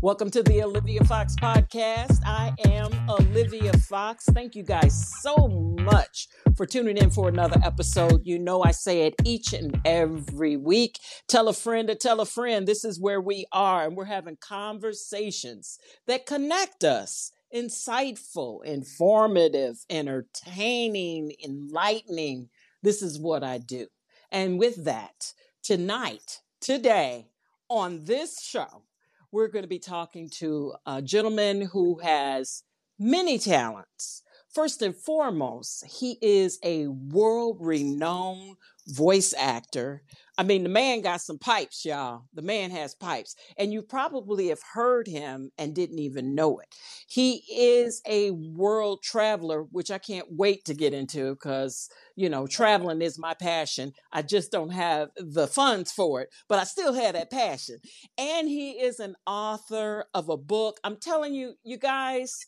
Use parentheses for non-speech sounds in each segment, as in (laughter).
Welcome to the Olivia Fox podcast. I am Olivia Fox. Thank you guys so much for tuning in for another episode. You know, I say it each and every week. Tell a friend to tell a friend. This is where we are, and we're having conversations that connect us insightful, informative, entertaining, enlightening. This is what I do. And with that, tonight, today, on this show, we're going to be talking to a gentleman who has many talents. First and foremost, he is a world renowned voice actor. I mean, the man got some pipes, y'all. The man has pipes. And you probably have heard him and didn't even know it. He is a world traveler, which I can't wait to get into because, you know, traveling is my passion. I just don't have the funds for it, but I still have that passion. And he is an author of a book. I'm telling you, you guys,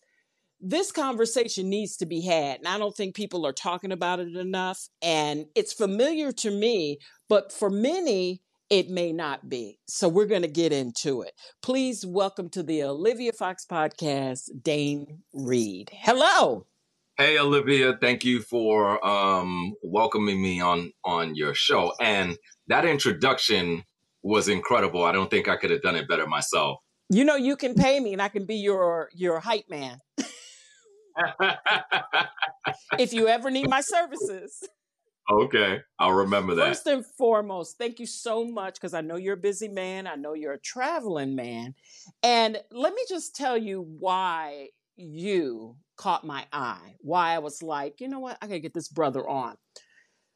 this conversation needs to be had. And I don't think people are talking about it enough. And it's familiar to me, but for many, it may not be. So we're going to get into it. Please welcome to the Olivia Fox podcast, Dane Reid. Hello. Hey Olivia, thank you for um, welcoming me on on your show. And that introduction was incredible. I don't think I could have done it better myself. You know, you can pay me, and I can be your your hype man. (laughs) if you ever need my services. Okay, I'll remember that. First and foremost, thank you so much because I know you're a busy man. I know you're a traveling man. And let me just tell you why you caught my eye, why I was like, you know what, I gotta get this brother on.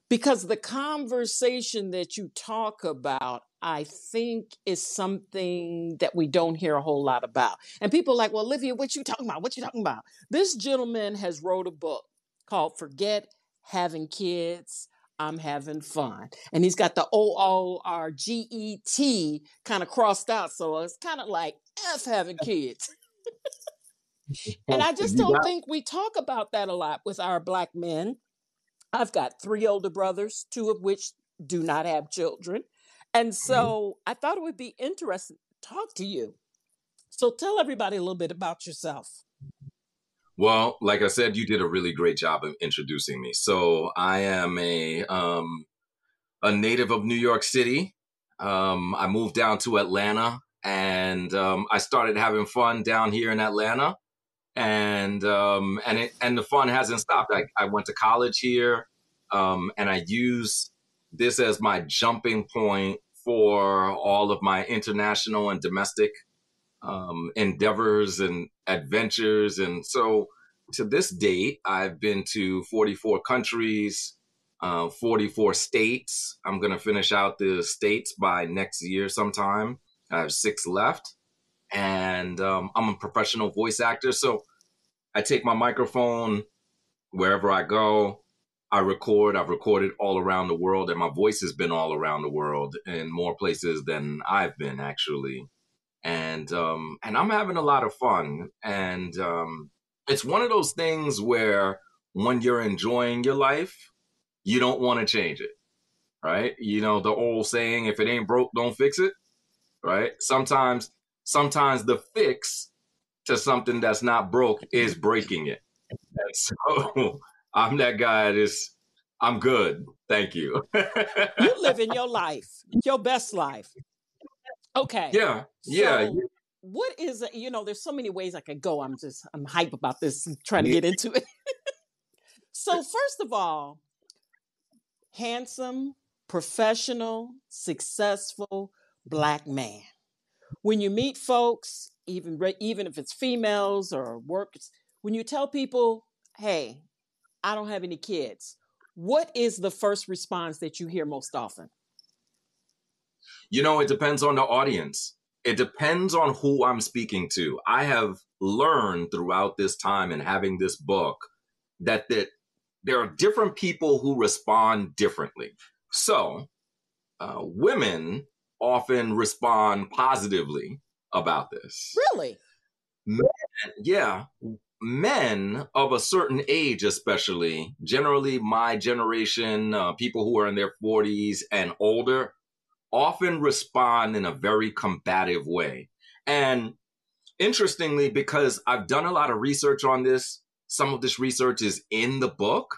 Because the conversation that you talk about I think is something that we don't hear a whole lot about. And people are like, well, Olivia, what you talking about? What you talking about? This gentleman has wrote a book called Forget Having Kids. I'm having fun. And he's got the O O R G E T kind of crossed out. So it's kind of like F having kids. (laughs) and I just don't (laughs) think we talk about that a lot with our black men. I've got three older brothers, two of which do not have children. And mm-hmm. so I thought it would be interesting to talk to you. So tell everybody a little bit about yourself. Well, like I said, you did a really great job of introducing me. So I am a um, a native of New York City. Um, I moved down to Atlanta, and um, I started having fun down here in Atlanta, and um, and it, and the fun hasn't stopped. I, I went to college here, um, and I use this as my jumping point for all of my international and domestic um, endeavors and adventures. And so to this date, I've been to 44 countries, uh, 44 states. I'm going to finish out the states by next year sometime. I have six left. And um, I'm a professional voice actor. So I take my microphone wherever I go. I record. I've recorded all around the world, and my voice has been all around the world in more places than I've been actually. And um, and I'm having a lot of fun. And um, it's one of those things where when you're enjoying your life, you don't want to change it, right? You know the old saying, "If it ain't broke, don't fix it." Right? Sometimes, sometimes the fix to something that's not broke is breaking it. And (laughs) so I'm that guy that's I'm good. Thank you. (laughs) you living your life, your best life. Okay. Yeah. Yeah. So what is you know? There's so many ways I could go. I'm just I'm hype about this, trying to get into it. (laughs) so first of all, handsome, professional, successful black man. When you meet folks, even even if it's females or workers, when you tell people, "Hey, I don't have any kids. What is the first response that you hear most often? You know, it depends on the audience. It depends on who I'm speaking to. I have learned throughout this time and having this book that that there are different people who respond differently. So, uh, women often respond positively about this. Really? Men, yeah. Men of a certain age, especially, generally my generation, uh, people who are in their 40s and older, often respond in a very combative way. And interestingly, because I've done a lot of research on this, some of this research is in the book.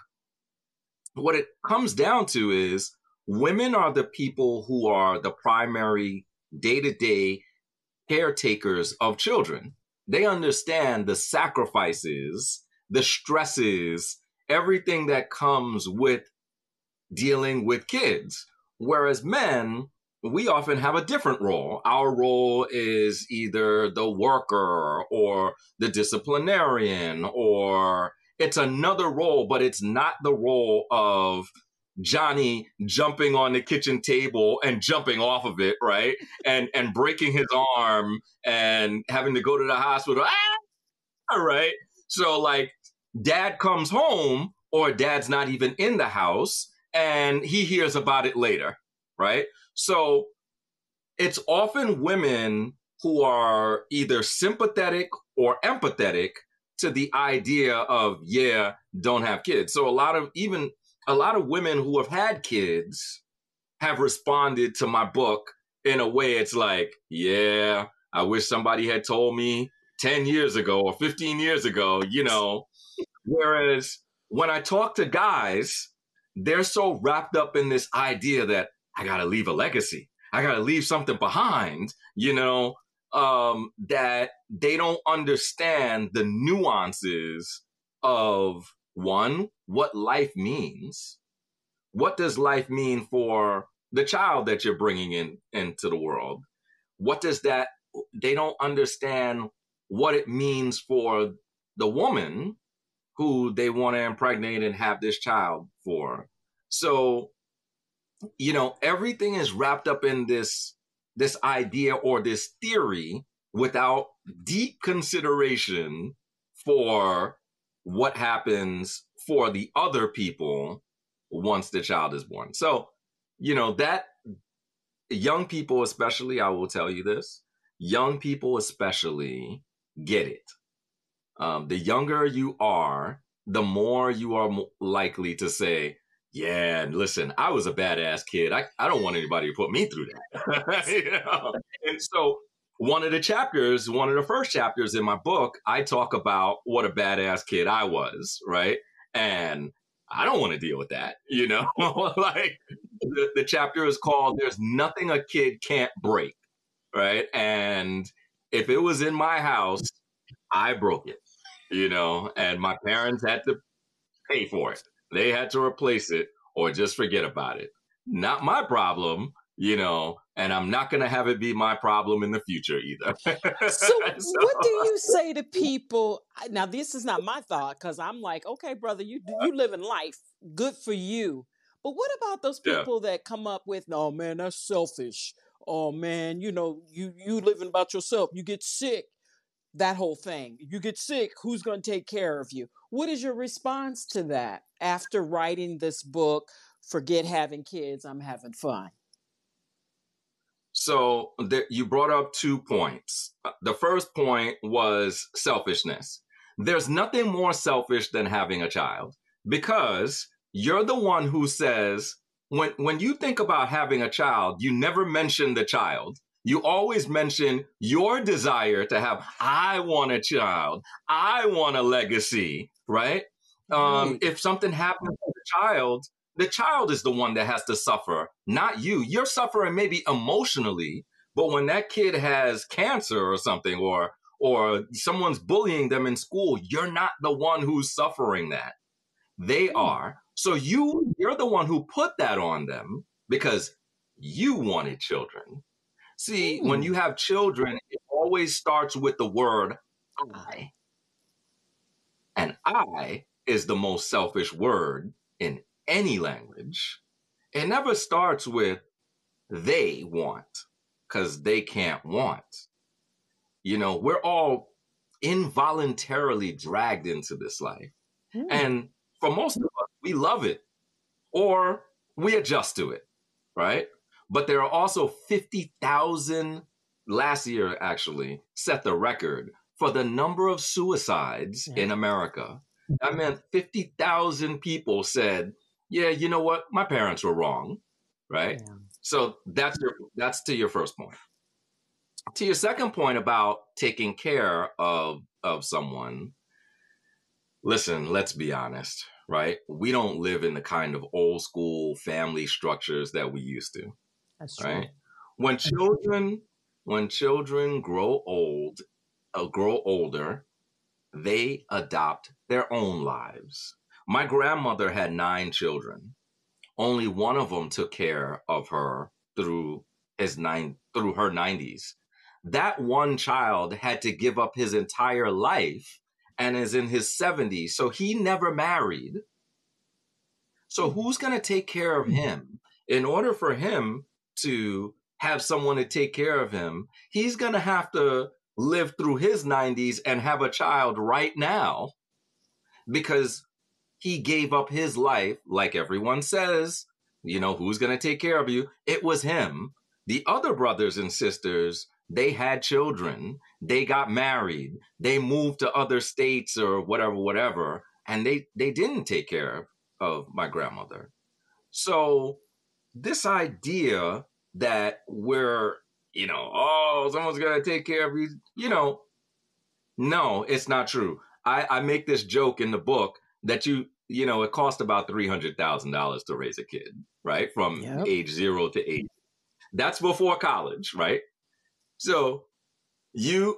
What it comes down to is women are the people who are the primary day to day caretakers of children. They understand the sacrifices, the stresses, everything that comes with dealing with kids. Whereas men, we often have a different role. Our role is either the worker or the disciplinarian, or it's another role, but it's not the role of Johnny jumping on the kitchen table and jumping off of it, right? And and breaking his arm and having to go to the hospital. Ah! All right. So like dad comes home or dad's not even in the house and he hears about it later, right? So it's often women who are either sympathetic or empathetic to the idea of yeah, don't have kids. So a lot of even a lot of women who have had kids have responded to my book in a way it's like, yeah, I wish somebody had told me 10 years ago or 15 years ago, you know. Whereas when I talk to guys, they're so wrapped up in this idea that I got to leave a legacy. I got to leave something behind, you know, um, that they don't understand the nuances of one, what life means. What does life mean for the child that you're bringing in into the world? What does that, they don't understand what it means for the woman who they want to impregnate and have this child for. So, you know, everything is wrapped up in this this idea or this theory without deep consideration for what happens for the other people once the child is born. So, you know, that young people, especially, I will tell you this young people, especially, get it. Um, the younger you are, the more you are likely to say, yeah, listen, I was a badass kid. I, I don't want anybody to put me through that. (laughs) you know? And so one of the chapters, one of the first chapters in my book, I talk about what a badass kid I was, right? And I don't want to deal with that, you know? (laughs) like the, the chapter is called There's Nothing a Kid Can't Break, right? And if it was in my house, I broke it, you know, and my parents had to pay for it. They had to replace it or just forget about it. Not my problem, you know, and I'm not going to have it be my problem in the future either. so, (laughs) so, what do you say to people? Now, this is not my thought because I'm like, okay, brother, you uh, you live in life, good for you. But what about those people yeah. that come up with, oh man, that's selfish." Oh man, you know, you you living about yourself. You get sick, that whole thing. You get sick, who's going to take care of you? What is your response to that after writing this book? Forget having kids. I'm having fun. So you brought up two points. Uh, the first point was selfishness. There's nothing more selfish than having a child because you're the one who says, when, when you think about having a child, you never mention the child. You always mention your desire to have, I want a child. I want a legacy, right? Um, if something happens to the child, the child is the one that has to suffer, not you. You're suffering maybe emotionally, but when that kid has cancer or something, or or someone's bullying them in school, you're not the one who's suffering that. They hmm. are. So you you're the one who put that on them because you wanted children. See, when hmm. you have children, it always starts with the word I. And I is the most selfish word in any language, it never starts with they want because they can't want. You know, we're all involuntarily dragged into this life. Mm. And for most of us, we love it or we adjust to it, right? But there are also 50,000, last year actually, set the record for the number of suicides yeah. in America. That meant 50,000 people said, yeah, you know what? My parents were wrong, right? Yeah. So that's your that's to your first point. To your second point about taking care of of someone, listen, let's be honest, right? We don't live in the kind of old school family structures that we used to. That's true. Right? When children when children grow old, uh, grow older, they adopt their own lives. My grandmother had nine children. Only one of them took care of her through his nine through her 90s. That one child had to give up his entire life and is in his 70s. So he never married. So who's going to take care of hmm. him? In order for him to have someone to take care of him, he's going to have to live through his 90s and have a child right now because he gave up his life, like everyone says, you know, who's going to take care of you? It was him. The other brothers and sisters, they had children, they got married, they moved to other states or whatever, whatever, and they, they didn't take care of my grandmother. So, this idea that we're, you know, oh, someone's going to take care of you, you know, no, it's not true. I, I make this joke in the book that you you know it cost about three hundred thousand dollars to raise a kid, right, from yep. age zero to eight. That's before college, right? So you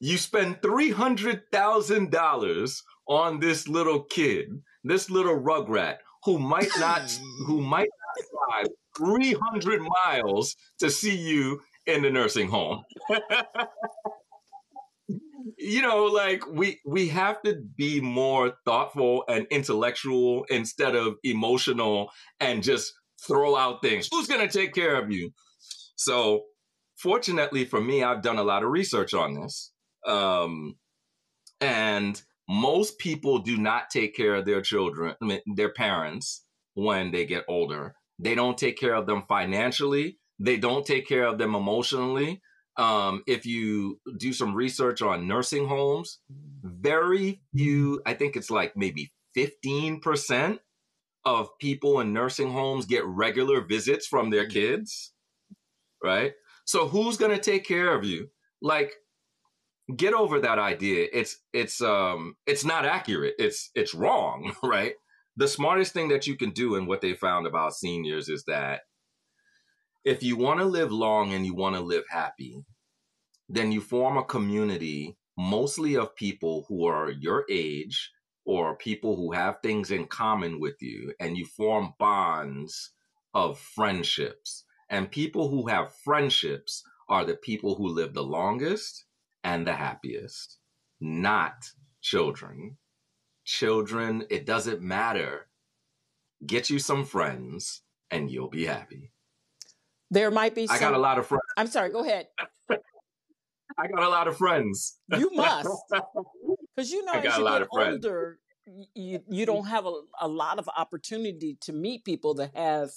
you spend three hundred thousand dollars on this little kid, this little rugrat who might not (laughs) who might not drive three hundred miles to see you in the nursing home. (laughs) you know, like we we have to be more thoughtful and intellectual instead of emotional and just throw out things. Who's going to take care of you? So, fortunately for me, I've done a lot of research on this. Um, and most people do not take care of their children, I mean, their parents when they get older. They don't take care of them financially. They don't take care of them emotionally. Um, if you do some research on nursing homes, very few, I think it's like maybe 15% of people in nursing homes get regular visits from their kids, right? So who's going to take care of you? Like get over that idea. It's it's um it's not accurate. It's it's wrong, (laughs) right? The smartest thing that you can do and what they found about seniors is that if you want to live long and you want to live happy, then you form a community mostly of people who are your age or people who have things in common with you, and you form bonds of friendships. And people who have friendships are the people who live the longest and the happiest, not children. Children, it doesn't matter. Get you some friends and you'll be happy. There might be. Some... I got a lot of friends. I'm sorry. Go ahead. (laughs) I got a lot of friends. You (laughs) must, because you know as you get older, you you don't have a, a lot of opportunity to meet people that have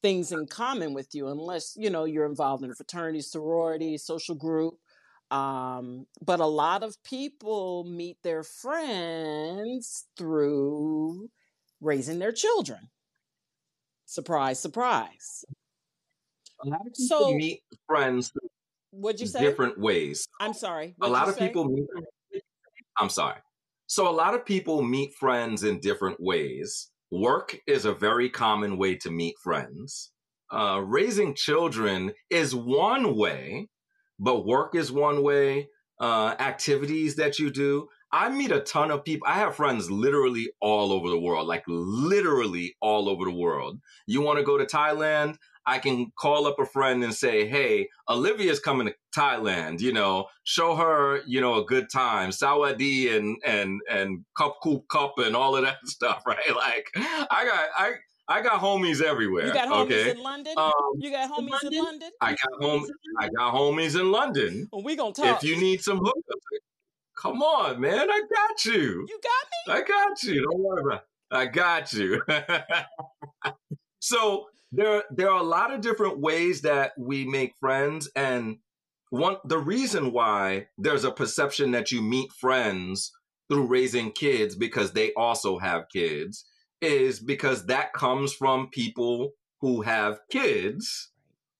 things in common with you, unless you know you're involved in a fraternity, sorority, social group. Um, but a lot of people meet their friends through raising their children. Surprise, surprise. A lot of people so, meet friends What'd you say? Different ways. I'm sorry. What'd a lot of say? people meet. I'm sorry. So a lot of people meet friends in different ways. Work is a very common way to meet friends. Uh, raising children is one way, but work is one way. Uh, activities that you do. I meet a ton of people. I have friends literally all over the world, like literally all over the world. You want to go to Thailand? I can call up a friend and say, "Hey, Olivia's coming to Thailand. You know, show her, you know, a good time, Sawadee and and and cup coop cup and all of that (laughs) stuff, right? Like, I got I I got homies everywhere. You got homies okay? in London. Um, you got homies London? in London. I got home. I got homies in London. Well, we gonna talk. If you need some hookups, come on, man. I got you. You got me. I got you. Don't worry about. It. I got you. (laughs) so there there are a lot of different ways that we make friends and one the reason why there's a perception that you meet friends through raising kids because they also have kids is because that comes from people who have kids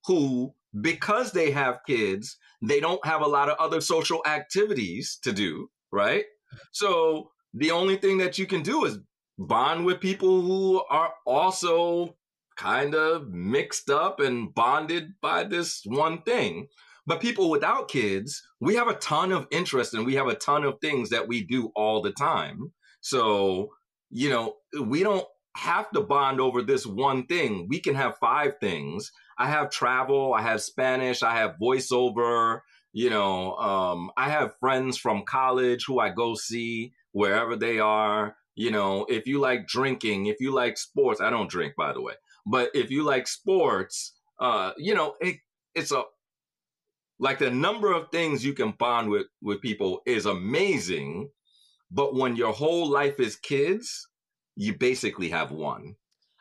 who because they have kids they don't have a lot of other social activities to do right? So the only thing that you can do is bond with people who are also kind of mixed up and bonded by this one thing. But people without kids, we have a ton of interest and we have a ton of things that we do all the time. So, you know, we don't have to bond over this one thing. We can have five things. I have travel, I have Spanish, I have voiceover, you know, um, I have friends from college who I go see wherever they are. You know, if you like drinking, if you like sports, I don't drink, by the way, but if you like sports, uh, you know, it, it's a like the number of things you can bond with with people is amazing. But when your whole life is kids, you basically have one.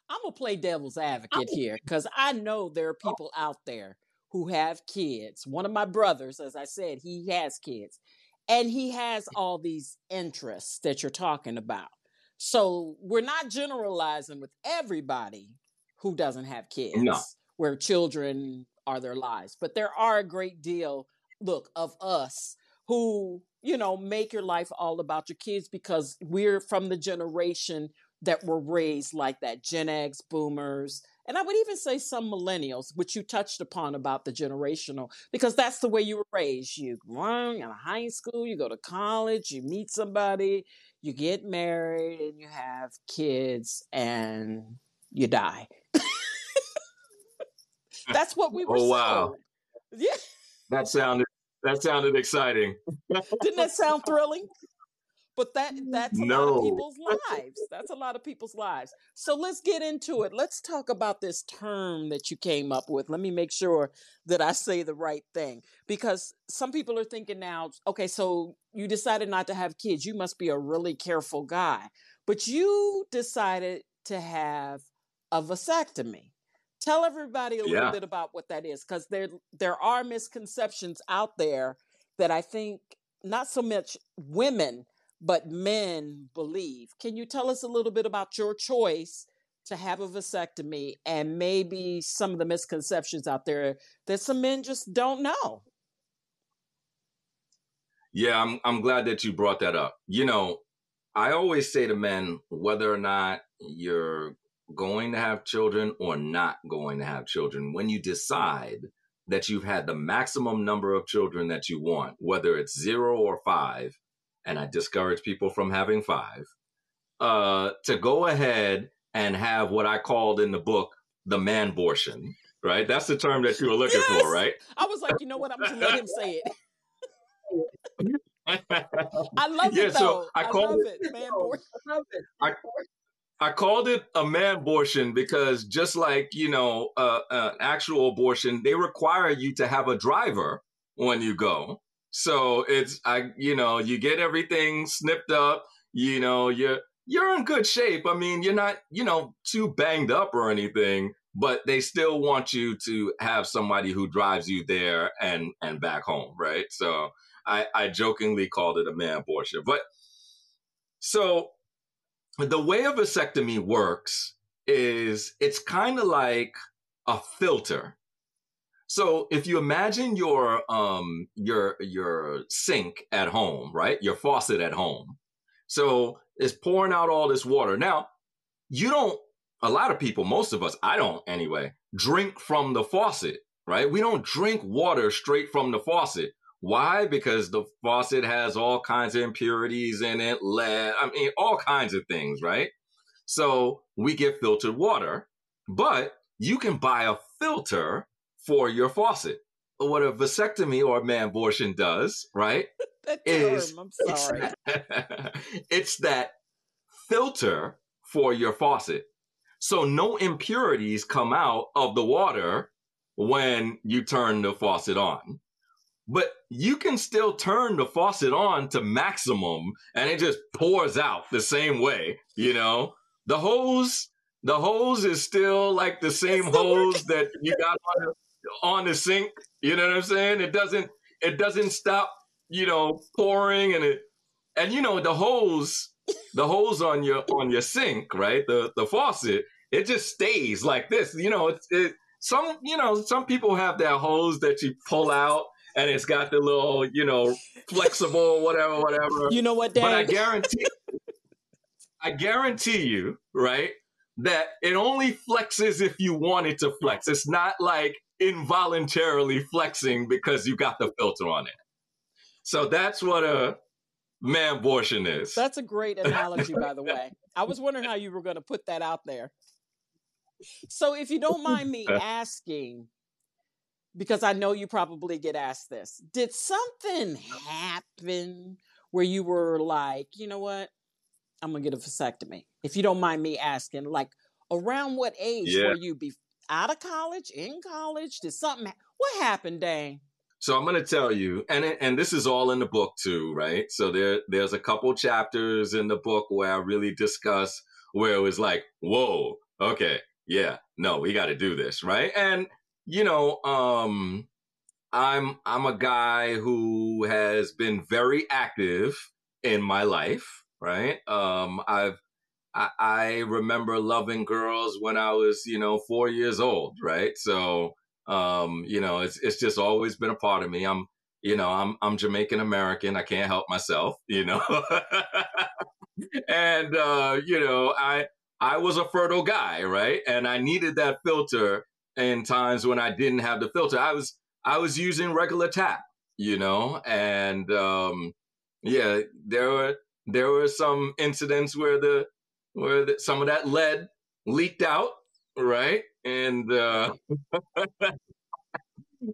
I'm gonna play devil's advocate here because I know there are people out there who have kids. One of my brothers, as I said, he has kids, and he has all these interests that you're talking about. So we're not generalizing with everybody who doesn't have kids, no. where children are their lives. But there are a great deal, look, of us who, you know, make your life all about your kids because we're from the generation that were raised like that Gen X, boomers, and I would even say some millennials, which you touched upon about the generational, because that's the way you were raised. You run out of high school, you go to college, you meet somebody, you get married and you have kids and you die. That's what we were. Oh wow! Yeah, that sounded that sounded exciting. Didn't that sound thrilling? But that mm-hmm. that's a no. lot of people's lives. That's a lot of people's lives. So let's get into it. Let's talk about this term that you came up with. Let me make sure that I say the right thing because some people are thinking now, okay, so you decided not to have kids. You must be a really careful guy. But you decided to have a vasectomy. Tell everybody a little bit about what that is because there there are misconceptions out there that I think not so much women but men believe. Can you tell us a little bit about your choice to have a vasectomy and maybe some of the misconceptions out there that some men just don't know? Yeah, I'm I'm glad that you brought that up. You know, I always say to men whether or not you're going to have children or not going to have children, when you decide that you've had the maximum number of children that you want, whether it's 0 or 5, and I discourage people from having five, uh, to go ahead and have what I called in the book the man abortion. Right, that's the term that you were looking yes! for, right? I was like, you know what? I'm just let him say it. (laughs) (laughs) I love yeah, it though. So I, I love it, it man abortion. (laughs) I love it. I, called it a man abortion because just like you know, uh, uh, actual abortion, they require you to have a driver when you go. So it's I you know, you get everything snipped up, you know, you're you're in good shape. I mean, you're not, you know, too banged up or anything, but they still want you to have somebody who drives you there and and back home, right? So I I jokingly called it a man abortion. But so the way a vasectomy works is it's kind of like a filter so if you imagine your um your your sink at home, right? Your faucet at home. So it's pouring out all this water. Now, you don't a lot of people, most of us, I don't anyway, drink from the faucet, right? We don't drink water straight from the faucet. Why? Because the faucet has all kinds of impurities in it, lead, I mean, all kinds of things, right? So we get filtered water, but you can buy a filter for your faucet. What a vasectomy or man abortion does, right? (laughs) that term, is, I'm sorry. It's, (laughs) it's that filter for your faucet. So no impurities come out of the water when you turn the faucet on. But you can still turn the faucet on to maximum and it just pours out the same way, you know? The hose, the hose is still like the same hose that you got on the, on the sink. You know what I'm saying? It doesn't it doesn't stop, you know, pouring and it and you know the hose the hose on your on your sink, right? The the faucet, it just stays like this. You know, it's it, some you know some people have that hose that you pull out and it's got the little you know flexible whatever whatever. You know what, Dan? But I guarantee, I guarantee you, right, that it only flexes if you want it to flex. It's not like involuntarily flexing because you got the filter on it. So that's what a man abortion is. That's a great analogy, by the (laughs) way. I was wondering how you were going to put that out there. So, if you don't mind me (laughs) asking, because I know you probably get asked this, did something happen where you were like, you know what? I'm going to get a vasectomy. If you don't mind me asking, like around what age yeah. were you be out of college, in college? Did something, what happened, Dane? So I'm going to tell you, and and this is all in the book too, right? So there there's a couple chapters in the book where I really discuss where it was like, whoa, okay, yeah, no, we got to do this, right? And you know, um, I'm I'm a guy who has been very active in my life, right? Um, I've I, I remember loving girls when I was, you know, four years old, right? So um, you know, it's it's just always been a part of me. I'm, you know, I'm I'm Jamaican American. I can't help myself, (laughs) you know. and uh, you know, I I was a fertile guy, right? And I needed that filter in times when I didn't have the filter. I was I was using regular tap, you know, and um, yeah, there were there were some incidents where the where the, some of that lead leaked out, right? and uh, (laughs)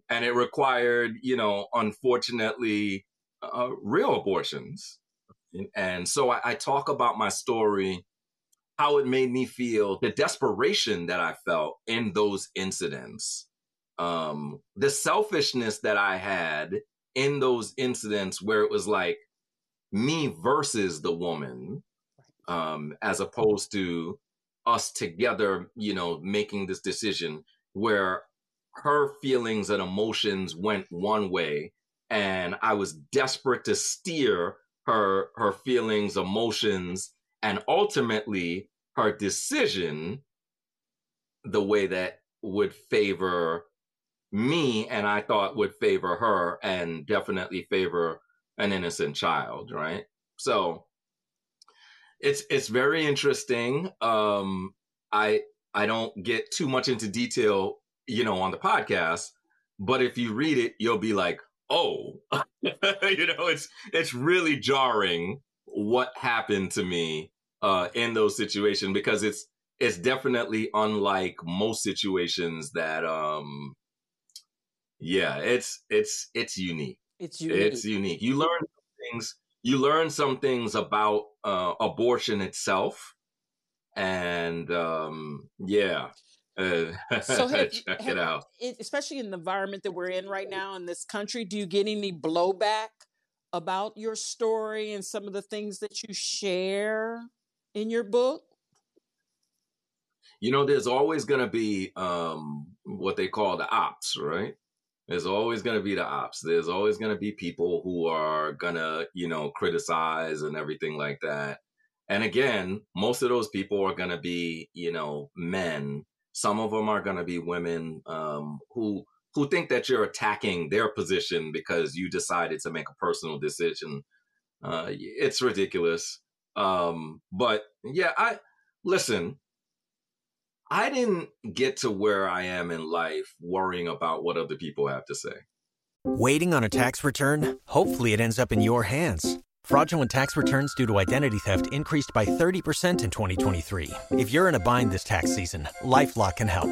and it required, you know, unfortunately, uh, real abortions. And so I, I talk about my story, how it made me feel, the desperation that I felt in those incidents, um, the selfishness that I had in those incidents where it was like me versus the woman, um, as opposed to us together, you know, making this decision where her feelings and emotions went one way and I was desperate to steer her her feelings, emotions and ultimately her decision the way that would favor me and I thought would favor her and definitely favor an innocent child, right? So it's it's very interesting. Um, I I don't get too much into detail, you know, on the podcast, but if you read it, you'll be like, oh, (laughs) you know, it's it's really jarring what happened to me uh, in those situations because it's it's definitely unlike most situations that um yeah it's it's it's unique it's unique it's unique you learn things you learn some things about uh, abortion itself, and um, yeah. Uh, so (laughs) have, check have, it out. especially in the environment that we're in right now in this country, do you get any blowback about your story and some of the things that you share in your book? You know, there's always going to be um, what they call the ops, right? There's always going to be the ops. There's always going to be people who are going to, you know, criticize and everything like that. And again, most of those people are going to be, you know, men. Some of them are going to be women um, who who think that you're attacking their position because you decided to make a personal decision. Uh, it's ridiculous. Um, but yeah, I listen. I didn't get to where I am in life worrying about what other people have to say. Waiting on a tax return? Hopefully, it ends up in your hands. Fraudulent tax returns due to identity theft increased by 30% in 2023. If you're in a bind this tax season, LifeLock can help.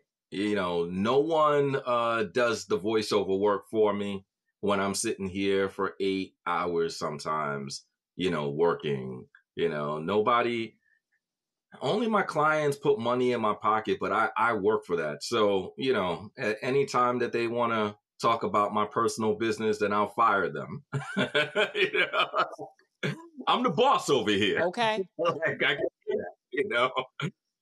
You know, no one uh, does the voiceover work for me when I'm sitting here for eight hours sometimes, you know, working. You know, nobody, only my clients put money in my pocket, but I, I work for that. So, you know, at any time that they want to talk about my personal business, then I'll fire them. (laughs) you know? (laughs) I'm the boss over here. Okay. (laughs) you know,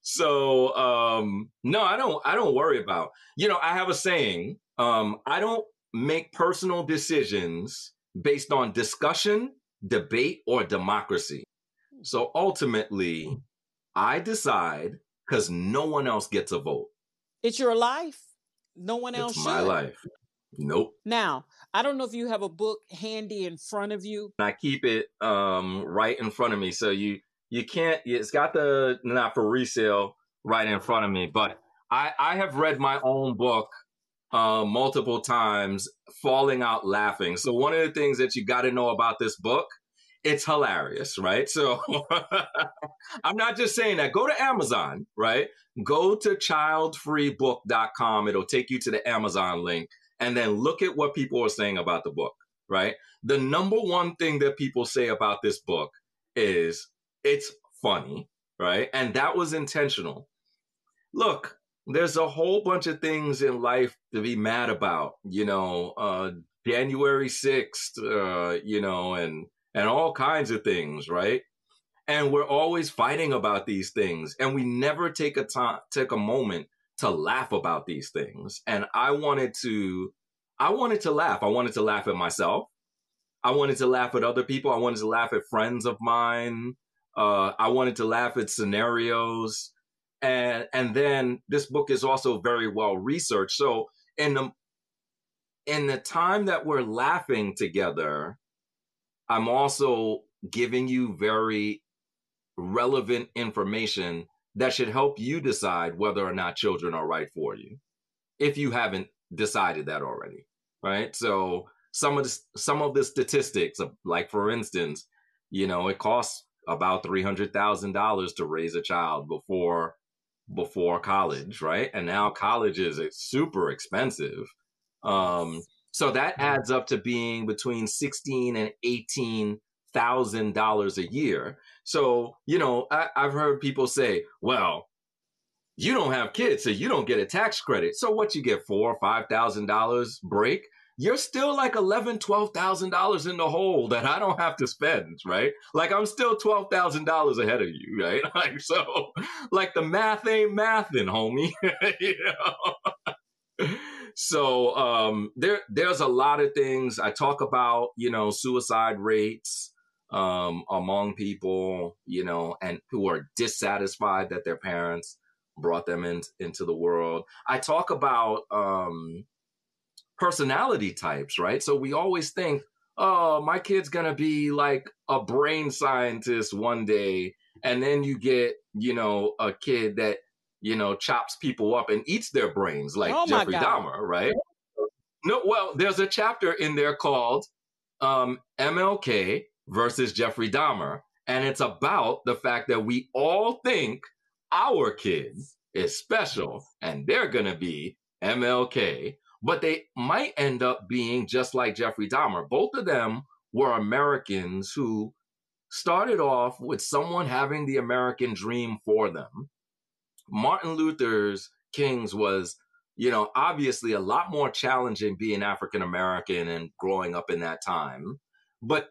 so um no, I don't I don't worry about. You know, I have a saying, um I don't make personal decisions based on discussion, debate or democracy. So ultimately, I decide cuz no one else gets a vote. It's your life. No one else It's should. my life. Nope. Now, I don't know if you have a book handy in front of you. I keep it um right in front of me so you you can't it's got the not for resale right in front of me but i i have read my own book uh, multiple times falling out laughing. So one of the things that you got to know about this book it's hilarious right? So (laughs) i'm not just saying that. Go to amazon right? Go to childfreebook.com it'll take you to the amazon link and then look at what people are saying about the book right? The number one thing that people say about this book is it's funny, right? And that was intentional. Look, there's a whole bunch of things in life to be mad about, you know, uh, January 6th, uh, you know, and, and all kinds of things, right? And we're always fighting about these things and we never take a time, take a moment to laugh about these things. And I wanted to, I wanted to laugh. I wanted to laugh at myself. I wanted to laugh at other people. I wanted to laugh at friends of mine. Uh, I wanted to laugh at scenarios, and and then this book is also very well researched. So in the in the time that we're laughing together, I'm also giving you very relevant information that should help you decide whether or not children are right for you, if you haven't decided that already, right? So some of the some of the statistics, like for instance, you know, it costs about three hundred thousand dollars to raise a child before before college, right? And now college is super expensive. Um, so that adds up to being between sixteen and eighteen thousand dollars a year. So you know, I, I've heard people say, "Well, you don't have kids, so you don't get a tax credit. So what you get four or five thousand dollars break? You're still like eleven, twelve thousand dollars in the hole that I don't have to spend, right? Like I'm still twelve thousand dollars ahead of you, right? (laughs) Like so, like the math ain't mathing, homie. (laughs) you know. so um, there, there's a lot of things I talk about. You know, suicide rates um, among people, you know, and who are dissatisfied that their parents brought them in, into the world. I talk about um, personality types, right? So we always think, oh, my kid's gonna be like a brain scientist one day, and then you get, you know, a kid that you know chops people up and eats their brains, like Oh Jeffrey. Dahmer, right? No, well, there's a chapter in there called um, MLK versus Jeffrey Dahmer, and it's about the fact that we all think our kid is special and they're gonna be MLK, but they might end up being just like Jeffrey Dahmer. Both of them were Americans who started off with someone having the American dream for them. Martin Luther's King's was, you know, obviously a lot more challenging being African American and growing up in that time, but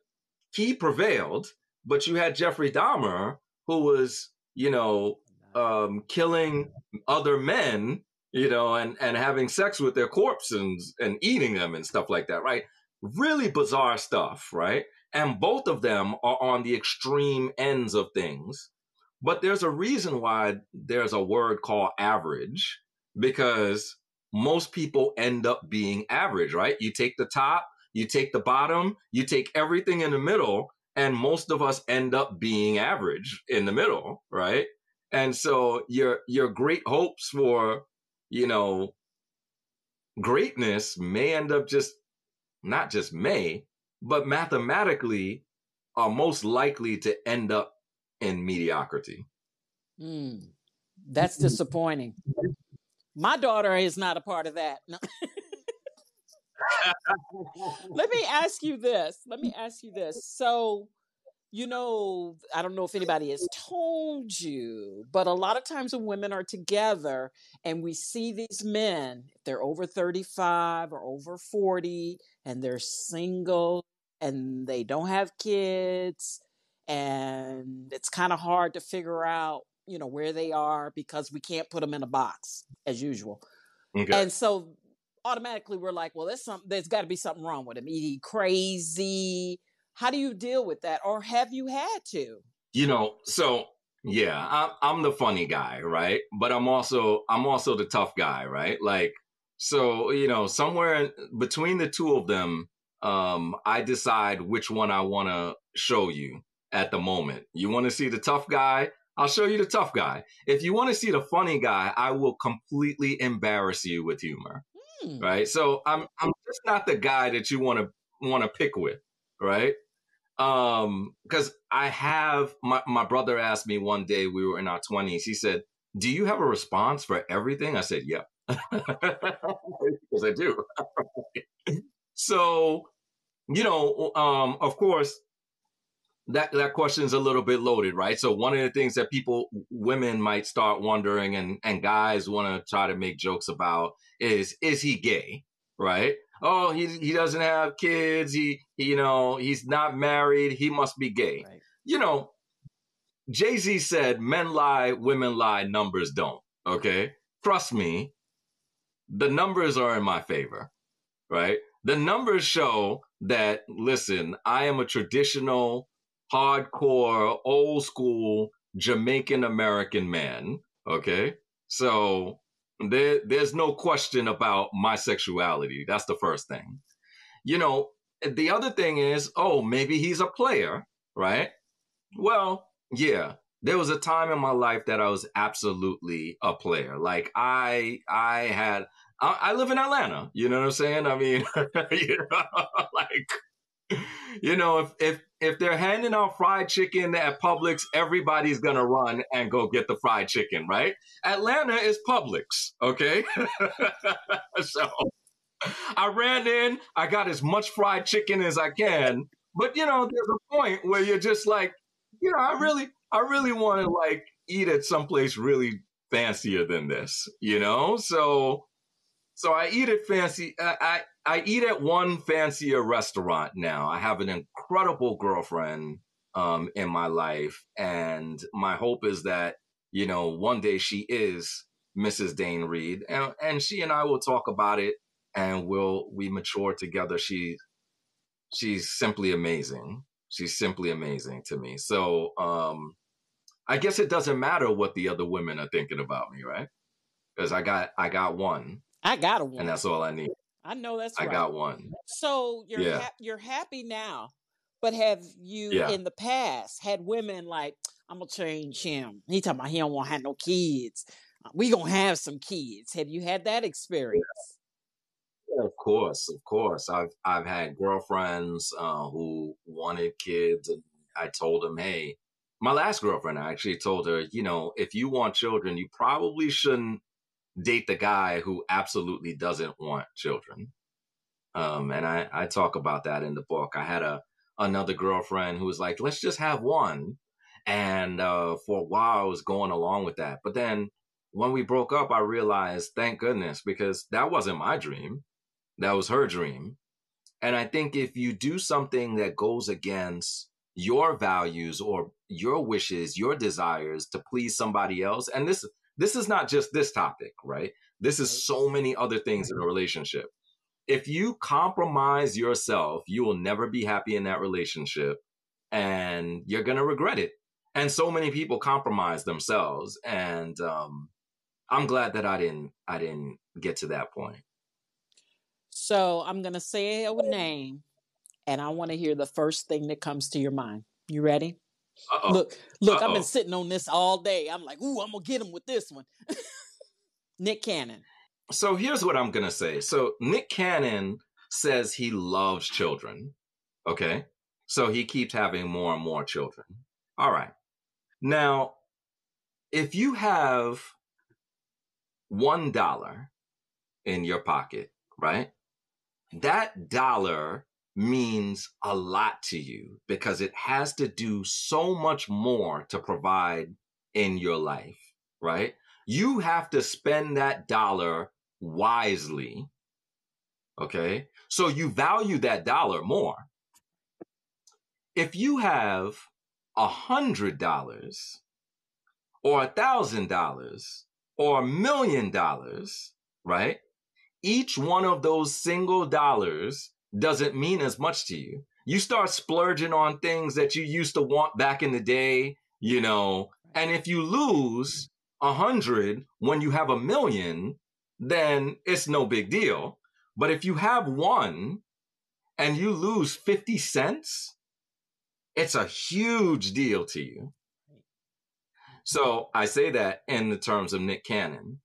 he prevailed. But you had Jeffrey Dahmer, who was, you know, um, killing other men, you know, and and having sex with their corpses and eating them and stuff like that, right? Really bizarre stuff, right? And both of them are on the extreme ends of things. But there's a reason why there's a word called average, because most people end up being average, right? You take the top, you take the bottom, you take everything in the middle, and most of us end up being average in the middle, right? And so your your great hopes for, you know, greatness may end up just not just may, but mathematically are most likely to end up in mediocrity. Mm, that's disappointing. My daughter is not a part of that. No. (laughs) Let me ask you this. Let me ask you this. So, you know, I don't know if mm-hmm. anybody has told you, but a lot of times when women are together and we see these men, if they're over 35 or over 40 and they're single and they don't have kids and it's kind of hard to figure out, you know, where they are because we can't put them in a box as usual. Okay. And so automatically we're like, well, there's some there's got to be something wrong with him. He crazy how do you deal with that, or have you had to? You know, so yeah, I'm, I'm the funny guy, right? But I'm also I'm also the tough guy, right? Like, so you know, somewhere between the two of them, um, I decide which one I want to show you at the moment. You want to see the tough guy? I'll show you the tough guy. If you want to see the funny guy, I will completely embarrass you with humor. Hmm. Right? So I'm I'm just not the guy that you want to want to pick with, right? Um, because I have my, my brother asked me one day, we were in our 20s, he said, Do you have a response for everything? I said, Yep. (laughs) because I do. (laughs) so, you know, um, of course, that that question is a little bit loaded, right? So one of the things that people, women might start wondering, and and guys want to try to make jokes about is is he gay, right? Oh, he he doesn't have kids. He, he you know he's not married. He must be gay. Right. You know, Jay Z said, "Men lie, women lie, numbers don't." Okay, trust me, the numbers are in my favor. Right, the numbers show that. Listen, I am a traditional, hardcore, old school Jamaican American man. Okay, so there, there's no question about my sexuality. That's the first thing. You know, the other thing is, oh, maybe he's a player, right? Well, yeah. There was a time in my life that I was absolutely a player. Like I, I had, I, live in Atlanta. You know what I'm saying? I mean, (laughs) you know, (laughs) like you know, if if if they're handing out fried chicken at Publix, everybody's gonna run and go get the fried chicken, right? Atlanta is Publix, okay? (laughs) so I ran in, I got as much fried chicken as I can, but you know, there's a point where you're just like, you know, I really, I really want to like eat at someplace really fancier than this, you know? So so I eat at fancy. I, I I eat at one fancier restaurant now. I have an incredible girlfriend um, in my life, and my hope is that you know one day she is Mrs. Dane Reid, and and she and I will talk about it, and we'll we mature together. She she's simply amazing. She's simply amazing to me. So um, I guess it doesn't matter what the other women are thinking about me, right? Because I got I got one I got a one. And that's all I need. I know that's I right. got one. So you're yeah. ha- you're happy now, but have you yeah. in the past had women like I'm gonna change him? He talking about he don't want to have no kids. Uh, we gonna have some kids. Have you had that experience? Yeah, of course, of course. I've I've had girlfriends uh, who wanted kids, and I told them, hey, my last girlfriend, I actually told her, you know, if you want children, you probably shouldn't date the guy who absolutely doesn't want children. Um, and I, I talk about that in the book. I had a another girlfriend who was like, let's just have one. And uh, for a while, I was going along with that. But then when we broke up, I realized, thank goodness, because that wasn't my dream. That was her dream. And I think if you do something that goes against your values or your wishes, your desires to please somebody else, and this this is not just this topic, right? This is so many other things in a relationship. If you compromise yourself, you will never be happy in that relationship and you're going to regret it. And so many people compromise themselves. And um, I'm glad that I didn't I didn't get to that point. So I'm gonna say a name, and I want to hear the first thing that comes to your mind. You ready? Uh-oh. Look, look, I've been sitting on this all day. I'm like, ooh, I'm gonna get him with this one. (laughs) Nick Cannon. So here's what I'm gonna say. So Nick Cannon says he loves children. Okay. So he keeps having more and more children. All right. Now, if you have one dollar in your pocket, right? That dollar means a lot to you because it has to do so much more to provide in your life, right? You have to spend that dollar wisely. Okay. So you value that dollar more. If you have a hundred dollars or a thousand dollars or a million dollars, right? Each one of those single dollars doesn't mean as much to you. You start splurging on things that you used to want back in the day, you know, and if you lose a hundred when you have a million, then it's no big deal. But if you have one and you lose 50 cents, it's a huge deal to you. So I say that in the terms of Nick Cannon.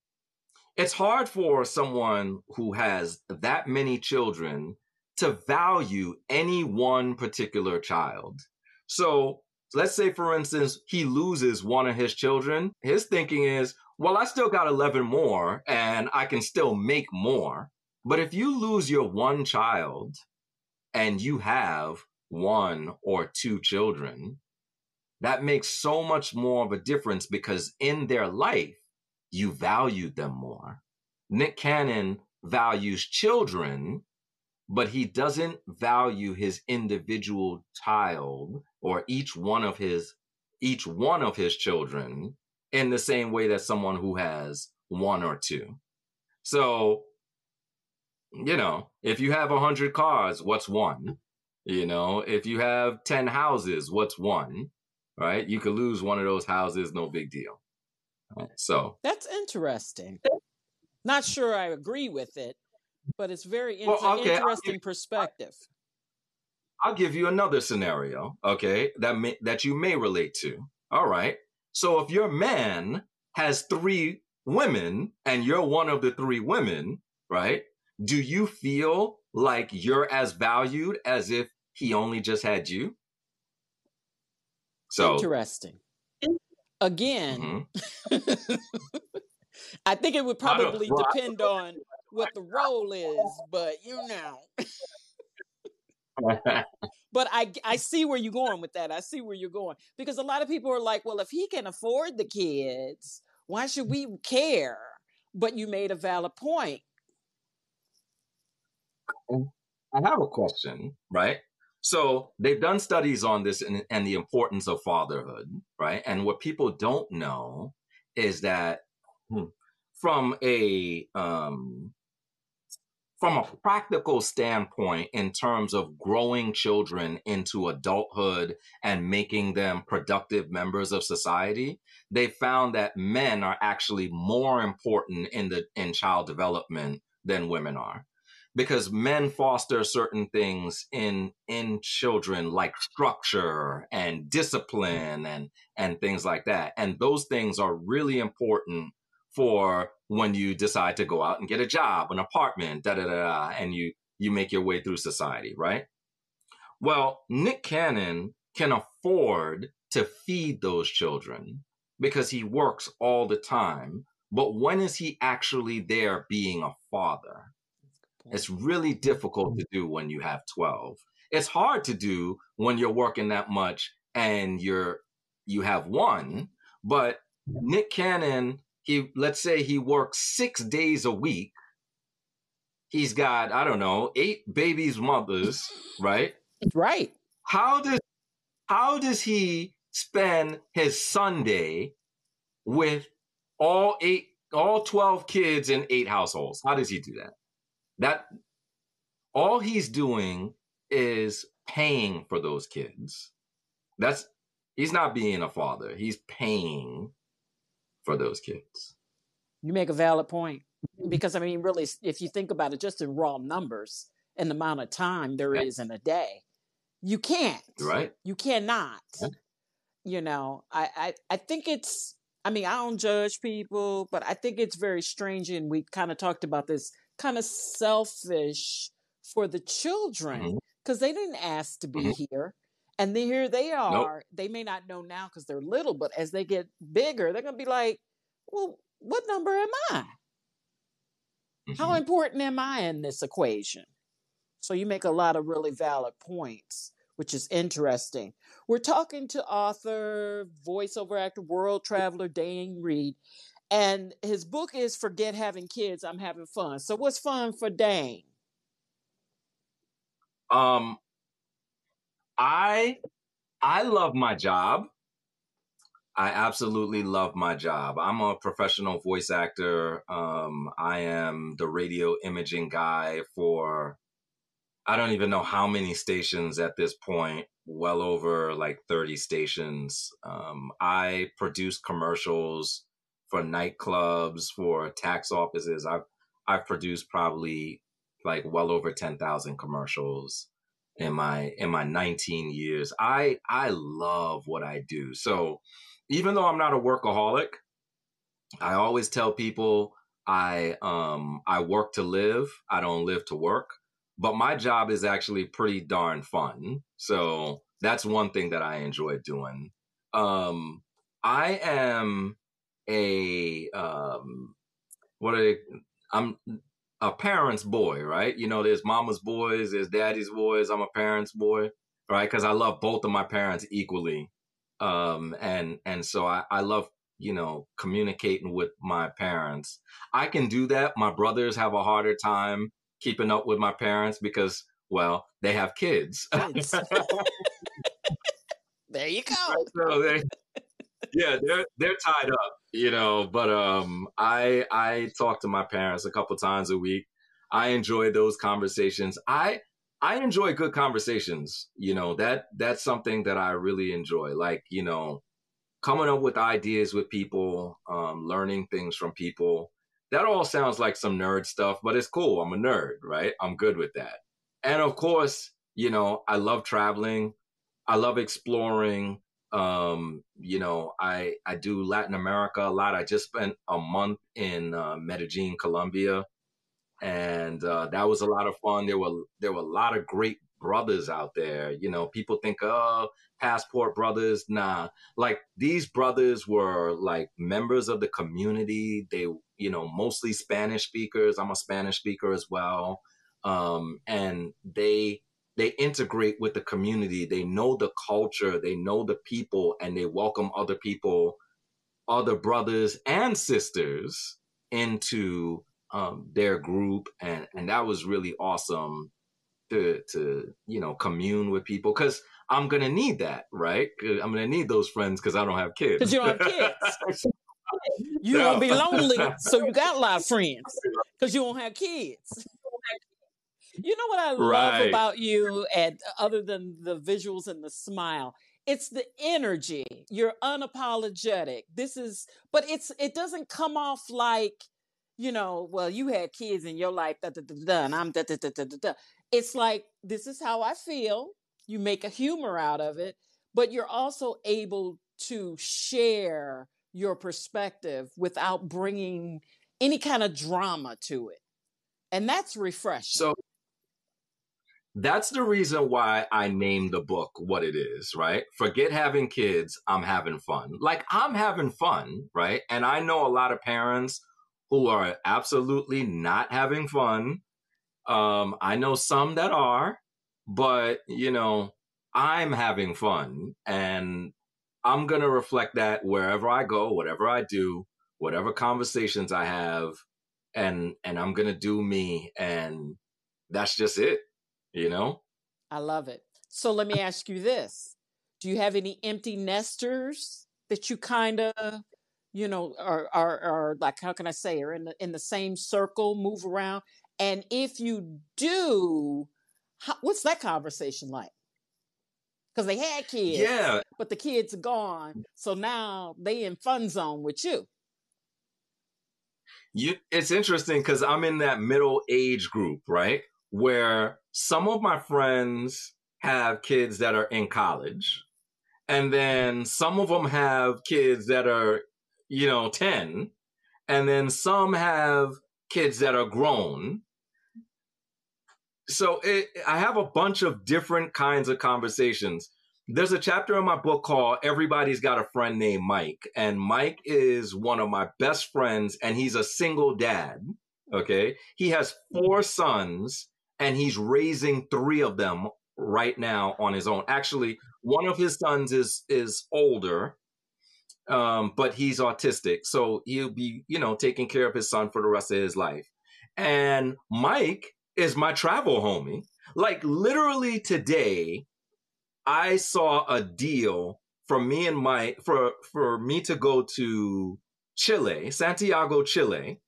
It's hard for someone who has that many children to value any one particular child. So let's say, for instance, he loses one of his children. His thinking is, well, I still got 11 more and I can still make more. But if you lose your one child and you have one or two children, that makes so much more of a difference because in their life, you valued them more. Nick Cannon values children, but he doesn't value his individual child or each one of his each one of his children in the same way that someone who has one or two. So, you know, if you have a hundred cars, what's one? You know, if you have 10 houses, what's one? Right? You could lose one of those houses, no big deal. Right? So, That's interesting. Not sure I agree with it, but it's very Well, inter- okay, I'll interesting give- perspective. I'll give you another scenario, okay, that may, that you may relate to. All right. So if your man has three women and you're one of the three women, right? Do you feel like you're as valued as if he only just had you? So, Interesting. Again, mhm. (laughs) I think it would probably well, depend on what the role is, but you know. (laughs) But I I see where you're going with that. I see where you're going because a lot of people are like, well, if he can afford the kids, why should we care? But you made a valid point. I have a question, right? So they've done studies on this and, and the importance of fatherhood, right? And what people don't know is that hmm, from a um, from a practical standpoint, in terms of growing children into adulthood and making them productive members of society, they found that men are actually more important in the in child development than women are. Because men foster certain things in in children like structure and discipline and and things like that. And those things are really important for when you decide to go out and get a job an apartment da da da, and you you make your way through society right well nick cannon can afford to feed those children because he works all the time but when is he actually there being a father it's really difficult to do when you have 12. It's hard to do when you're working that much and you're you have one, but Nick Cannon, he let's say he works 6 days a week. He's got I don't know, 8 babies mothers, right? Right. How does how does he spend his Sunday with all 8 all 12 kids in 8 households? How does he do that? that all he's doing is paying for those kids. That's he's not being a father. He's paying for those kids. You make a valid point because I mean, really, if you think about it, just in raw numbers and the amount of time there is in a day, you can't. Right. You cannot. Yeah. You know, I, I I think it's. I mean, I don't judge people, but I think it's very strange, and we kind of talked about this, kind of selfish for the children because hmm they didn't ask to be hmm here. And then here they Nope. are. They may not know now because they're little, but as they get bigger, they're going to be like, well, what number am I? How hmm important am I in this equation? So you make a lot of really valid points, which is interesting. We're talking to author, voiceover actor, world traveler Dane Reid, and his book is Forget Having Kids, I'm Having Fun. So what's fun for Dane? Um, I I love my job. I absolutely love my job. I'm a professional voice actor. Um, I am the radio imaging guy for I don't even know how many stations at this point, well over like 30 stations. Um, I produce commercials for nightclubs, for tax offices. I've I've produced probably like well over 10,000 commercials in my in my 19 years. I I love what I do. So even though I'm not a workaholic, I always tell people I um I work to live. I don't live to work. But my job is actually pretty darn fun. So that's one thing that I enjoy doing. Um I am a um what are they, I'm a parent's boy, right? You know, there's mama's boys, there's daddy's boys. I'm a parent's boy, right? Because I love both of my parents equally, um, and and so I, I love you know communicating with my parents. I can do that. My brothers have a harder time keeping up with my parents because, well, they have kids. Kids. (laughs) (laughs) there you go. so they, yeah, they're they're tied up, you know. But um, I I talk to my parents a couple times a week. I enjoy those conversations. I I enjoy good conversations. You know that that's something that I really enjoy. Like you know, coming up with ideas with people, um, learning things from people. That all sounds like some nerd stuff, but it's cool. I'm a nerd, right? I'm good with that. And of course, you know, I love traveling. I love exploring. Um, you know, I I do Latin America a lot. I just spent a month in uh, Medellin, Colombia, and uh, that was a lot of fun. There were there were a lot of great brothers out there. You know, people think, oh, passport brothers. Nah, like these brothers were like members of the community. They, you know, mostly Spanish speakers. I'm a Spanish speaker as well, um, and they they integrate with the community. They know the culture. They know the people, and they welcome other people, other brothers and sisters into um, their group, and and that was really awesome to to you know commune with people because I'm gonna need that, right? I'm gonna need those friends because I don't have kids. Because you don't have (laughs) kids. No. gonna be (laughs) lonely, so you got a lot of friends because you don't have kids. You know what I love Right. about you, and uh, other than the visuals and the smile, it's the energy. You're unapologetic. This is, but it's it doesn't come off like, you know, well, you had kids in your life, da da da da, and I'm da da da da da. da. It's like this is how I feel. You make a humor out of it, but you're also able to share your perspective without bringing any kind of drama to it. And that's refreshing. So that's the reason why I named the book what it is, right? Forget having kids, I'm having fun. Like I'm having fun, right? And I know a lot of parents who are absolutely not having fun. Um, I know some that are, but you know, I'm having fun and I'm going to reflect that wherever I go, whatever I do, whatever conversations I have and and I'm going to do me and that's just it, you know? I love it. So let me ask you this. Do you have any empty nesters that you kind of, you know, are, are, are like, how can I say, are in the, in the same circle, move around? And if you do, how, what's that conversation like? Because they had kids, Yeah, but the kids are gone. So now they in fun zone with you. You, it's interesting because I'm in that middle age group, right? Where some of my friends have kids that are in college, and then some of them have kids that are, you know, 10, and then some have kids that are grown. So it, I have a bunch of different kinds of conversations. There's a chapter in my book called Everybody's Got a Friend Named Mike. And Mike is one of my best friends, and he's a single dad. Okay. He has four sons, and he's raising three of them right now on his own. Actually, one of his sons is is older, um, but he's autistic, so he'll be you know taking care of his son for the rest of his life. And Mike is my travel homie. Like literally today, I saw a deal for me and Mike for for me to go to Chile, Santiago, Chile,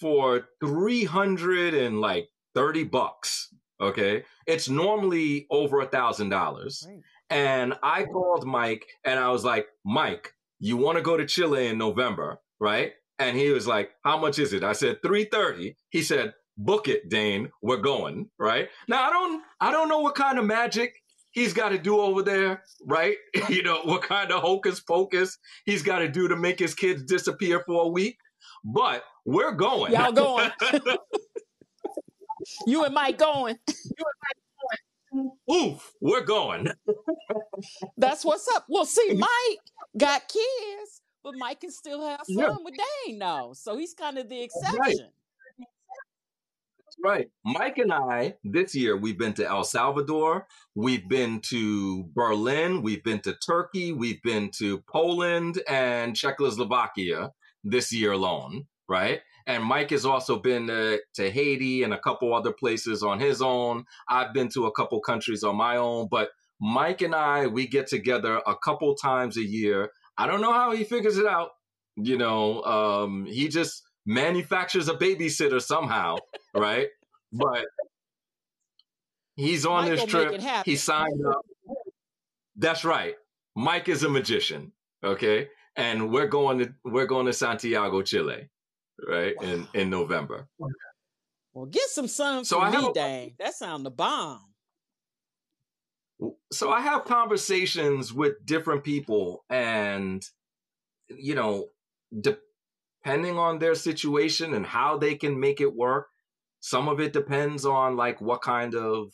for three hundred and like thirty bucks. Okay, it's normally over a thousand dollars. And I called Mike and I was like, Mike, you want to go to Chile in November, right? And he was like, how much is it? I said 330. He said, book it, Dane. We're going, right? Now I don't I don't know what kind of magic he's got to do over there, right? (laughs) you know, what kind of hocus pocus he's got to do to make his kids disappear for a week. But we're going. Y'all going. (laughs) (laughs) you and Mike going. You and Mike Oof, we're going. That's what's up. Well, see, (laughs) Mike got kids, but Mike can still have fun yeah. with Dane now. So he's kind of the exception. Right. right. Mike and I, this year, we've been to El Salvador, we've been to Berlin, we've been to Turkey, we've been to Poland and Czechoslovakia this year alone, right? And Mike has also been to, to Haiti and a couple other places on his own. I've been to a couple countries on my own, but Mike and I, we get together a couple times a year. I don't know how he figures it out. You know, um, he just manufactures a babysitter somehow, (laughs) right? But he's on Mike this trip. He signed up. That's right. Mike is a magician. Okay. And we're going to we're going to Santiago, Chile right? Wow. In in November. Well, get some sun so for me, a, dang. That sound the bomb. So I have conversations with different people, and you know, depending on their situation and how they can make it work. Some of it depends on like what kind of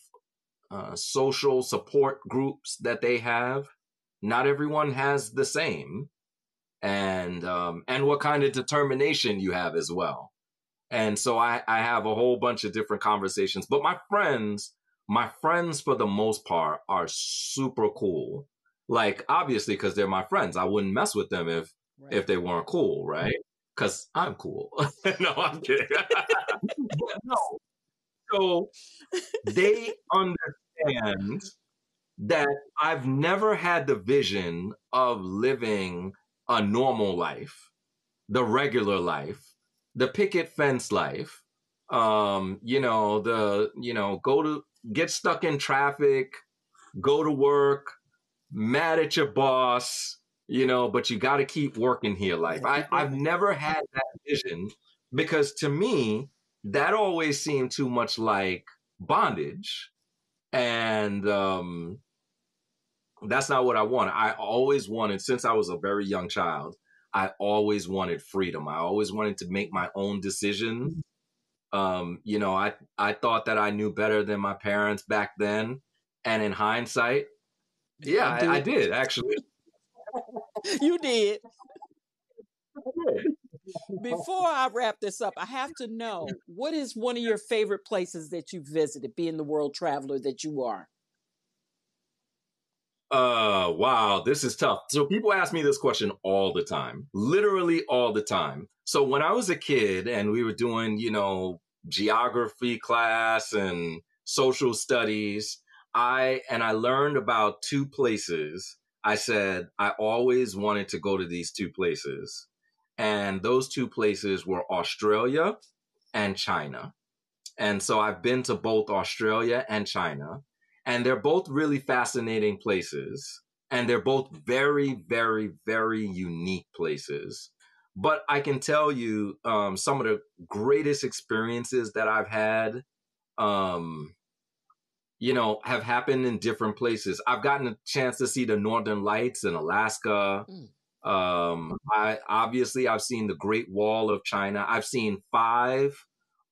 uh, social support groups that they have. Not everyone has the same and um, and what kind of determination you have as well. And so I, I have a whole bunch of different conversations. But my friends, my friends for the most part are super cool. Like obviously because they're my friends, I wouldn't mess with them if right. if they weren't cool, right? Because I'm cool. (laughs) no, I'm kidding. (laughs) no. So they understand that I've never had the vision of living a normal life, the regular life, the picket fence life, um, you know, the, you know, go to get stuck in traffic, go to work, mad at your boss, you know, but you got to keep working here life. I, I've never had that vision because to me, that always seemed too much like bondage. And um, that's not what I wanted. I always wanted, since I was a very young child, I always wanted freedom. I always wanted to make my own decisions. Um, you know, I I thought that I knew better than my parents back then, and in hindsight, yeah, I, I did actually. (laughs) you did. Before I wrap this up, I have to know what is one of your favorite places that you visited, being the world traveler that you are. Uh, wow, this is tough. So people ask me this question all the time, literally all the time. So when I was a kid and we were doing, you know, geography class and social studies, I and I learned about two places. I said I always wanted to go to these two places. And those two places were Australia and China. And so I've been to both Australia and China. And they're both really fascinating places. And they're both very, very, very unique places. but I can tell you um, some of the greatest experiences that I've had, um, you know, have happened in different places. I've gotten a chance to see the Northern Lights in Alaska. Mm. Um, I obviously I've seen the Great Wall of China. I've seen five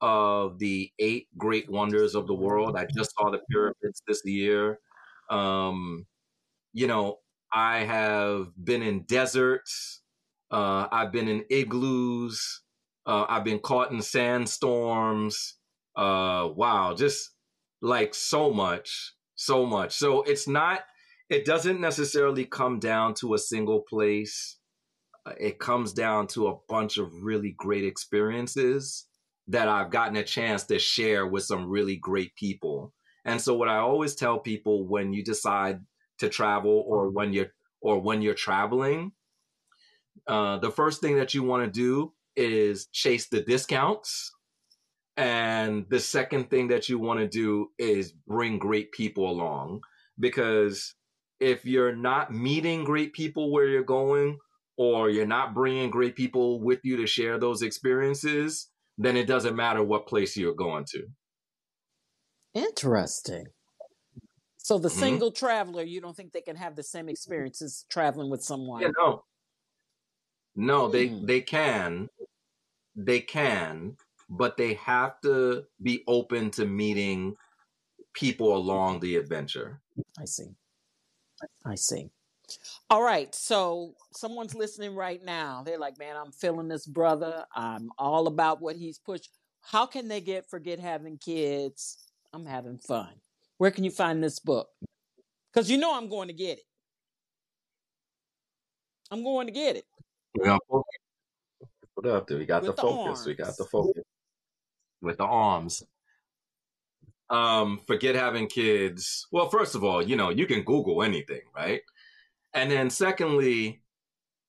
of the eight great wonders of the world. I just saw the pyramids this year. Um, you know, I have been in deserts. Uh, I've been in igloos. Uh, I've been caught in sandstorms. Uh, wow, just like so much, so much. So it's not, it doesn't necessarily come down to a single place. Uh, it comes down to a bunch of really great experiences that I've gotten a chance to share with some really great people. And so what I always tell people when you decide to travel or when you're or when you're traveling, uh, the first thing that you want to do is chase the discounts. And the second thing that you want to do is bring great people along. Because if you're not meeting great people where you're going, or you're not bringing great people with you to share those experiences, then it doesn't matter what place you're going to. Interesting. So the mm-hmm. single traveler, you don't think they can have the same experiences traveling with someone? Yeah, no. No, they hmm. they can. They can, but they have to be open to meeting people along the adventure. I see. I see. All right. So someone's listening right now. They're like, man, I'm feeling this brother. I'm all about what he's pushed. How can they get Forget Having Kids? I'm having fun. Where can you find this book? Because you know I'm going to get it. I'm going to get it. Yeah. What up, dude? We got With the, the focus. We got the focus. With the arms. Um, forget having kids. Well, first of all, you know, you can Google anything, right? And then secondly,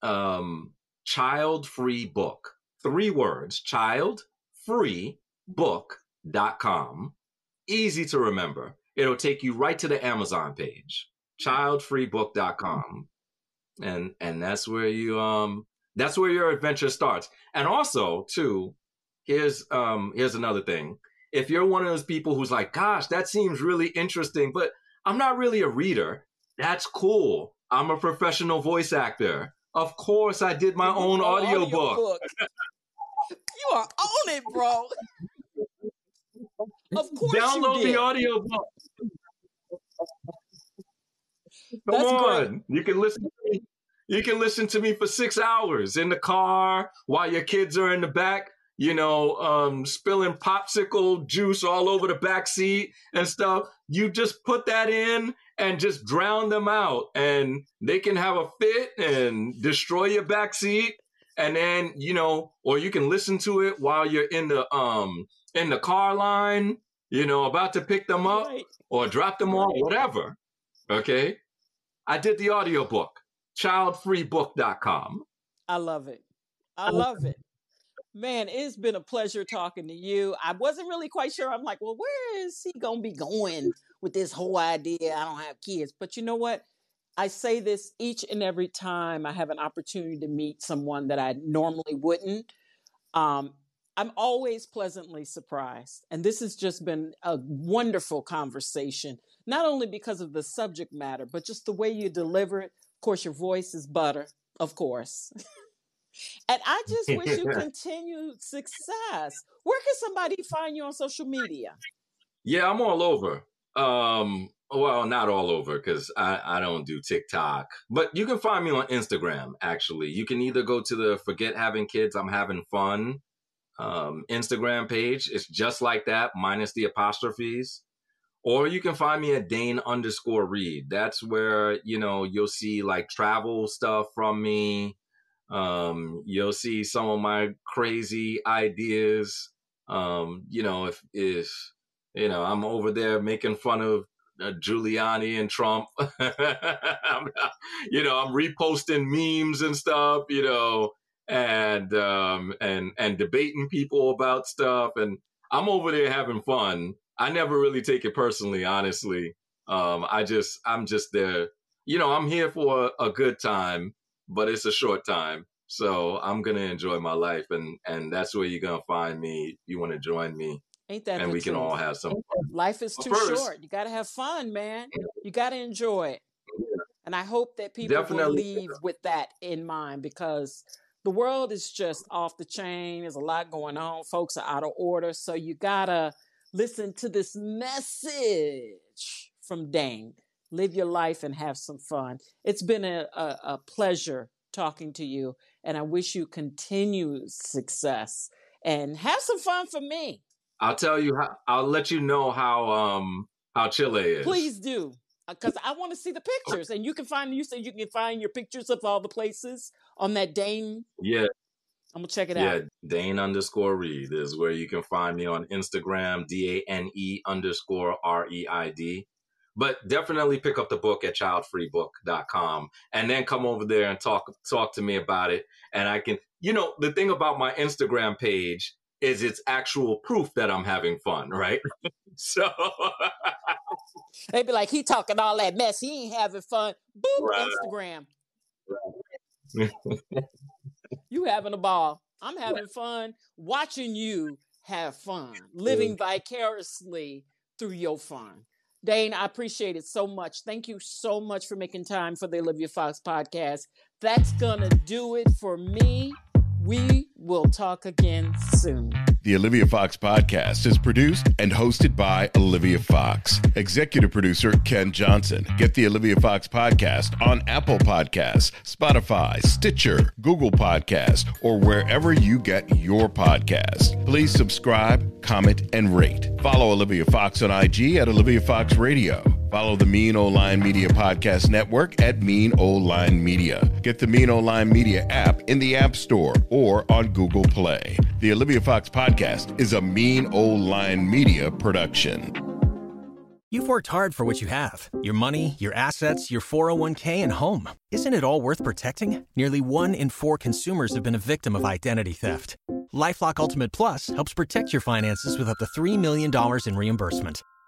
um, child free book. Three words, child free book.com. Easy to remember. It'll take you right to the Amazon page, childfreebook.com. And and that's where you um that's where your adventure starts. And also, too, here's um here's another thing. If you're one of those people who's like, gosh, that seems really interesting, but I'm not really a reader, that's cool I'm a professional voice actor. Of course, I did my own audiobook. Audio you are on it, bro. Of course, download the audiobook. Come That's on, great. you can listen. To me. You can listen to me for six hours in the car while your kids are in the back you know, um, spilling popsicle juice all over the back seat and stuff. You just put that in and just drown them out, and they can have a fit and destroy your backseat. And then you know, or you can listen to it while you're in the um in the car line, you know, about to pick them up right. or drop them off, whatever. Okay, I did the audiobook, childfreebook.com. I love it. I love it. Man, it's been a pleasure talking to you. I wasn't really quite sure. I'm like, well, where is he going to be going with this whole idea? I don't have kids. But you know what? I say this each and every time I have an opportunity to meet someone that I normally wouldn't. Um, I'm always pleasantly surprised. And this has just been a wonderful conversation, not only because of the subject matter, but just the way you deliver it. Of course, your voice is butter, of course. (laughs) And I just wish you (laughs) continued success. Where can somebody find you on social media? Yeah, I'm all over. Um, well, not all over because I, I don't do TikTok, but you can find me on Instagram. Actually, you can either go to the Forget Having Kids, I'm Having Fun um, Instagram page. It's just like that, minus the apostrophes. Or you can find me at Dane underscore Reid. That's where, you know, you'll see like travel stuff from me. Um, you'll see some of my crazy ideas. Um, you know, if if you know, I'm over there making fun of uh, Giuliani and Trump. (laughs) you know, I'm reposting memes and stuff. You know, and um, and and debating people about stuff, and I'm over there having fun. I never really take it personally, honestly. Um, I just I'm just there. You know, I'm here for a, a good time but it's a short time. So I'm gonna enjoy my life, and and that's where you're gonna find me. You want to join me, Ain't that and we can all have some. Life is too first, short. You got to have fun, man. You got to enjoy it. yeah, And I hope that people will definitely. leave with that in mind because the world is just off the chain. There's a lot going on. Folks are out of order. So you got to listen to this message from Dane. Live your life and have some fun. It's been a, a, a pleasure talking to you, and I wish you continued success and have some fun for me. I'll tell you how. I'll let you know how um how Chile is. Please do. Because I want to see the pictures. And you can find, you said you can find your pictures of all the places on that Dane. Yeah, I'm to check it yeah. out. Dane underscore Reid is where you can find me on Instagram. D A N E underscore R E I D. But definitely pick up the book at childfreebook.com and then come over there and talk talk to me about it. And I can, you know, the thing about my Instagram page is it's actual proof that I'm having fun, right? (laughs) so (laughs) they'd be like, he talking all that mess. He ain't having fun. Boop, right, Instagram. right. You having a ball. I'm having fun watching you have fun, mm. living vicariously through your fun. Dane, I appreciate it so much. Thank you so much for making time for the Olivia Fox podcast. That's going to do it for me. We will talk again soon. The Olivia Fox podcast is produced and hosted by Olivia Fox. Executive producer Ken Johnson. Get the Olivia Fox podcast on Apple Podcasts, Spotify, Stitcher, Google Podcasts, or wherever you get your podcast. Please subscribe, comment, and rate. Follow Olivia Fox on IG at Olivia Fox Radio. Follow the Mean Old Line Media Podcast Network at Mean Old Line Media. Get the Mean Old Line Media app in the App Store or on Google Play. The Olivia Fox Podcast is a Mean Old Line Media production. You've worked hard for what you have your money, your assets, your 401k, and home. Isn't it all worth protecting? Nearly one in four consumers have been a victim of identity theft. Lifelock Ultimate Plus helps protect your finances with up to $3 million in reimbursement.